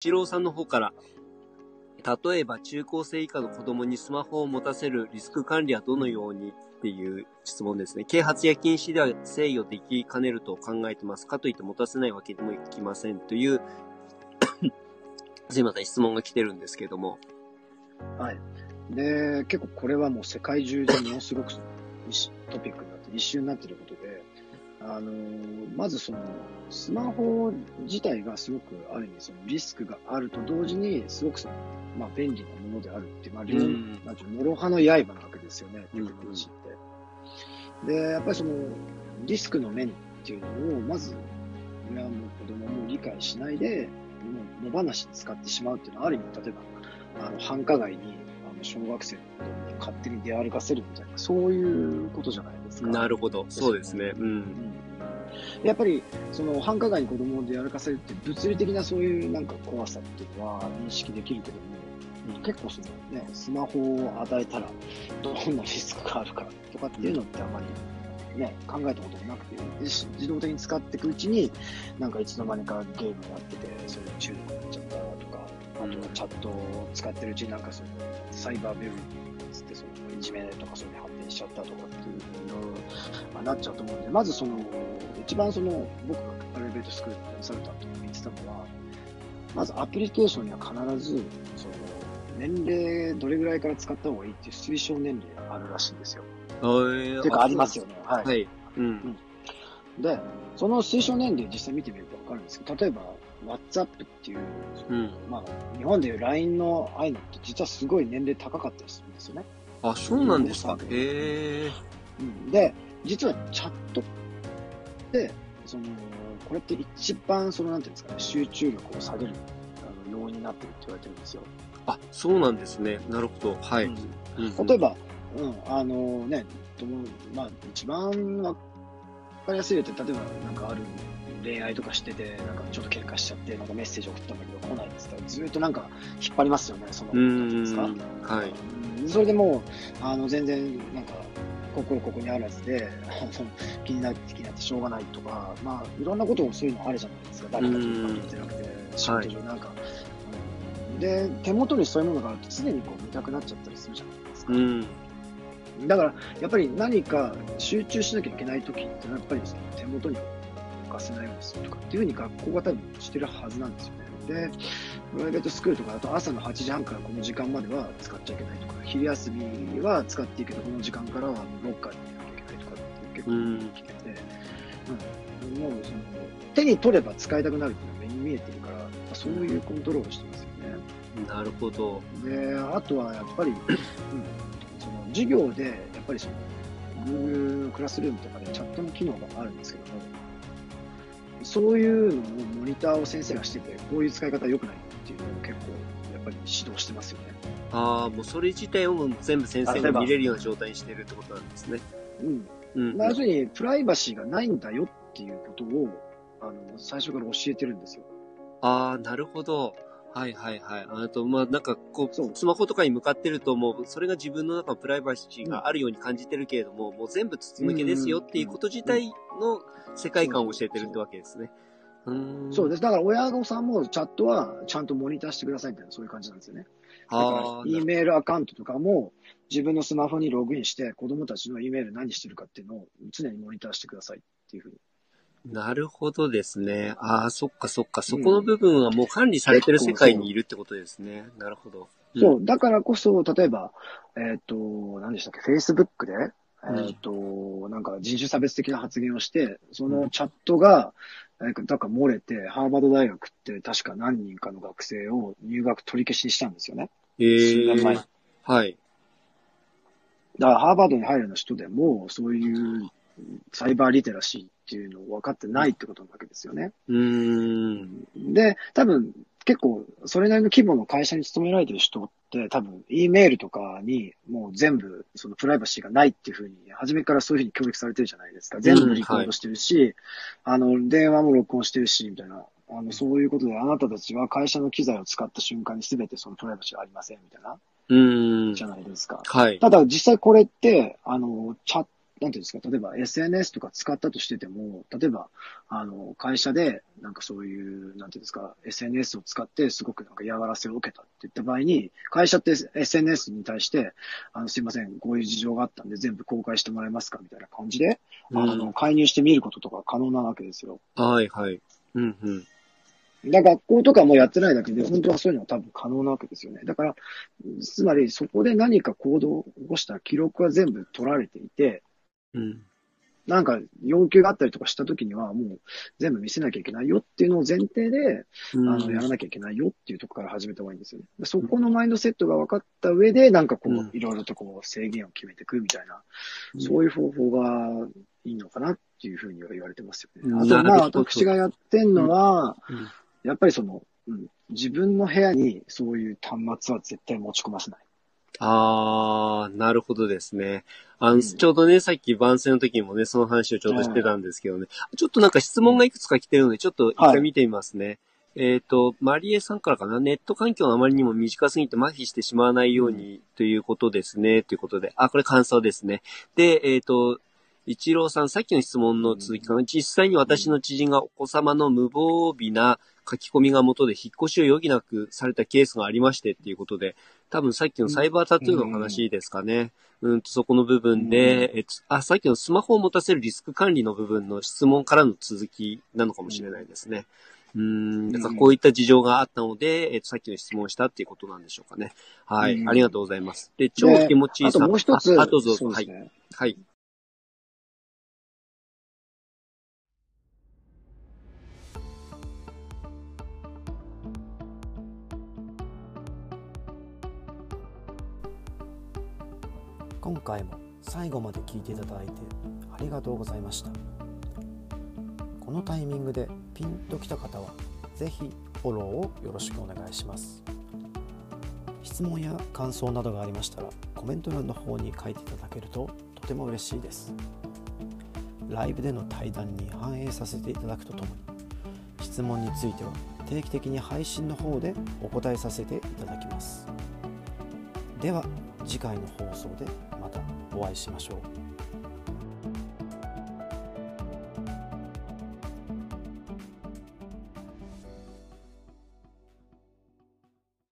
一郎さんの方から、例えば中高生以下の子供にスマホを持たせるリスク管理はどのようにっていう質問ですね。啓発や禁止では制御できかねると考えてますかといって持たせないわけにもいきませんというすいません、質問が来てるんですけども。はい。で、結構これはもう世界中でものすごくトピックになって、一周になっていること、あのー、まずその、スマホ自体がすごくある意味そのリスクがあると同時に、すごくその、まあ便利なものであるってまあ両、うん、なんていう諸刃の刃なわけですよね、テクノロジーって。で、やっぱりその、リスクの面っていうのを、まず、親も子供も理解しないで、もう野放しに使ってしまうっていうのは、ある意味、例えば、あの、繁華街に、あの、小学生の子供に勝手に出歩かせるみたいな、そういうことじゃないですか。なるほど。そうですね。うん。うんやっぱり、その繁華街に子供を出歩かせるって物理的なそういうなんか怖さっていうのは認識できるけども、結構そのね、スマホを与えたらどんなリスクがあるかとかっていうのってあまりね、考えたこともなくて、自動的に使っていくうちに、なんかいつの間にかゲームやってて、それ中毒になっちゃったとか、あとはチャットを使ってるうちになんかその、サイバービルつってその、いじめとかそういうの発展しちゃったとかっていうのまあ、なっちゃうと思うんで、まずその、一番その、僕がプライベートスクールのコンサルタントが言ってたのは、まずアプリケーションには必ず、その、年齢どれぐらいから使った方がいいっていう推奨年齢があるらしいんですよ。えていうかありますよね。はい。はい。うん。うん、で、その推奨年齢実際見てみるとわかるんですけど、例えば、WhatsApp っていう、うん、まあ、日本でいう LINE のああいうのって実はすごい年齢高かったりするんですよね。あ、そうなんですか。へえ。うん、で、実はチャットって、その、これって一番、その、なんていうんですかね、集中力を下げるあの要因になってるって言われてるんですよ。あ、そうなんですね。なるほど。はい。うんうん、例えば、うん、あのね、まあ、一番わかりやすい例えば、なんかある恋愛とかしてて、なんかちょっと喧嘩しちゃって、なんかメッセージ送ったんだけど来ないっつったら、ずっとなんか引っ張りますよね、その、なんですか？はい。それでもう、あの、全然、なんか、心ここにあらずで、気になって気になってしょうがないとか、まあ、いろんなことをそういうのあるじゃないですか。誰かと関係じゃなくて、仕事上なんか、はい、で、手元にそういうものがあると常にこう見たくなっちゃったりするじゃないですか。うんだから、やっぱり何か集中しなきゃいけないときってやっぱりその手元に置かせないようにするとかっていうふうに学校が多分してるはずなんですよね。で、プライベートスクールとかだと朝の8時半からこの時間までは使っちゃいけないとか、昼休みは使っていいけど、この時間からはロッカーに入れなきゃいけないとかって結構決めて、うん、もうその手に取れば使いたくなるっていうのは目に見えてるから、そういうコントロールしてますよね。なるほど。で、あとはやっぱり、うん、授業で、やっぱりその、Google クラスルームとかでチャットの機能があるんですけども、そういうのをモニターを先生がしてて、こういう使い方良くないっていうのを結構、やっぱり指導してますよね。ああ、もうそれ自体を全部先生が見れるような状態にしてるってことなんですね。うん。うん。まあ、要するに、プライバシーがないんだよっていうことを、あの、最初から教えてるんですよ。ああ、なるほど。はいはいはい。あと、まあなんかこう、スマホとかに向かってるともう、それが自分の中のプライバシーがあるように感じてるけれども、うん、もう全部筒抜けですよっていうこと自体の世界観を教えてるってわけですね。そうです。だから親御さんもチャットはちゃんとモニターしてくださいみたいな、そういう感じなんですよね。だから、E メールアカウントとかも自分のスマホにログインして子供たちの E メール何してるかっていうのを常にモニターしてくださいっていうふうに。なるほどですね。ああ、そっかそっか。そこの部分はもう管理されてる世界にいるってことですね。なるほど。うん、そう。だからこそ、例えば、えっ、ー、と、何でしたっけ、Facebook で、えっ、ー、と、なんか人種差別的な発言をして、そのチャットが、なんか、だから漏れて、ハーバード大学って確か何人かの学生を入学取り消しにしたんですよね。えー、数年前。はい。だからハーバードに入るような人でも、そういうサイバーリテラシーっていうのを分かってないってことなわけですよね。うん。で、多分、結構、それなりの規模の会社に勤められてる人って、多分、E メールとかに、もう全部、そのプライバシーがないっていうふうに、初めからそういうふうに教育されてるじゃないですか。全部リコードしてるし、うんはい、あの、電話も録音してるし、みたいな。あの、そういうことで、あなたたちは会社の機材を使った瞬間に全てそのプライバシーがありません、みたいな。うん。じゃないですか。はい。ただ、実際これって、あの、チャッなんていうんですか、例えば SNS とか使ったとしてても、例えば、あの、会社で、なんかそういう、なんていうんですか、SNS を使ってすごくなんか嫌がらせを受けたって言った場合に、会社って SNS に対して、あの、すいません、こういう事情があったんで全部公開してもらえますかみたいな感じで、うん、あの、介入してみることとか可能なわけですよ。はいはい。うんうん。だ学校とかもやってないだけで、本当はそういうのは多分可能なわけですよね。だから、つまりそこで何か行動を起こした記録は全部取られていて、うん。なんか要求があったりとかした時にはもう全部見せなきゃいけないよっていうのを前提で、うん、あの、やらなきゃいけないよっていうところから始めた方がいいんですよね。そこのマインドセットが分かった上で、なんかこう、いろいろとこう制限を決めていくみたいな、うん、そういう方法がいいのかなっていうふうには言われてますよね。あと、まあ、私がやってんのは、やっぱりその、うん、自分の部屋にそういう端末は絶対持ち込ませない。あー、なるほどですね。あの、うん、ちょうどね、さっき番宣の時にもね、その話をちょうどしてたんですけどね、ちょっとなんか質問がいくつか来てるので、ちょっと一回見てみますね。はい、えっ、ー、と、マリエさんからかな、ネット環境があまりにも短すぎて麻痺してしまわないようにということですね、ということで、あ、これ感想ですね。で、えっ、ー、と、一郎さん、さっきの質問の続きかな？実際に私の知人がお子様の無防備な書き込みが元で引っ越しを余儀なくされたケースがありましてっていうことで、多分さっきのサイバータトゥーの話ですかね。うん、とそこの部分で、えあ、さっきのスマホを持たせるリスク管理の部分の質問からの続きなのかもしれないですね。うん、だからこういった事情があったので、えっと、さっきの質問をしたっていうことなんでしょうかね。はい。ありがとうございます。で、超気持ちいいさ。あともう一つ。あ、どうぞ。はい。はい。今回も最後まで聞いていただいてありがとうございました。このタイミングでピンときた方は是非フォローをよろしくお願いします。質問や感想などがありましたらコメント欄の方に書いていただけるととても嬉しいです。ライブでの対談に反映させていただくとともに質問については定期的に配信の方でお答えさせていただきます。では次回の放送でまたお会いしましょう。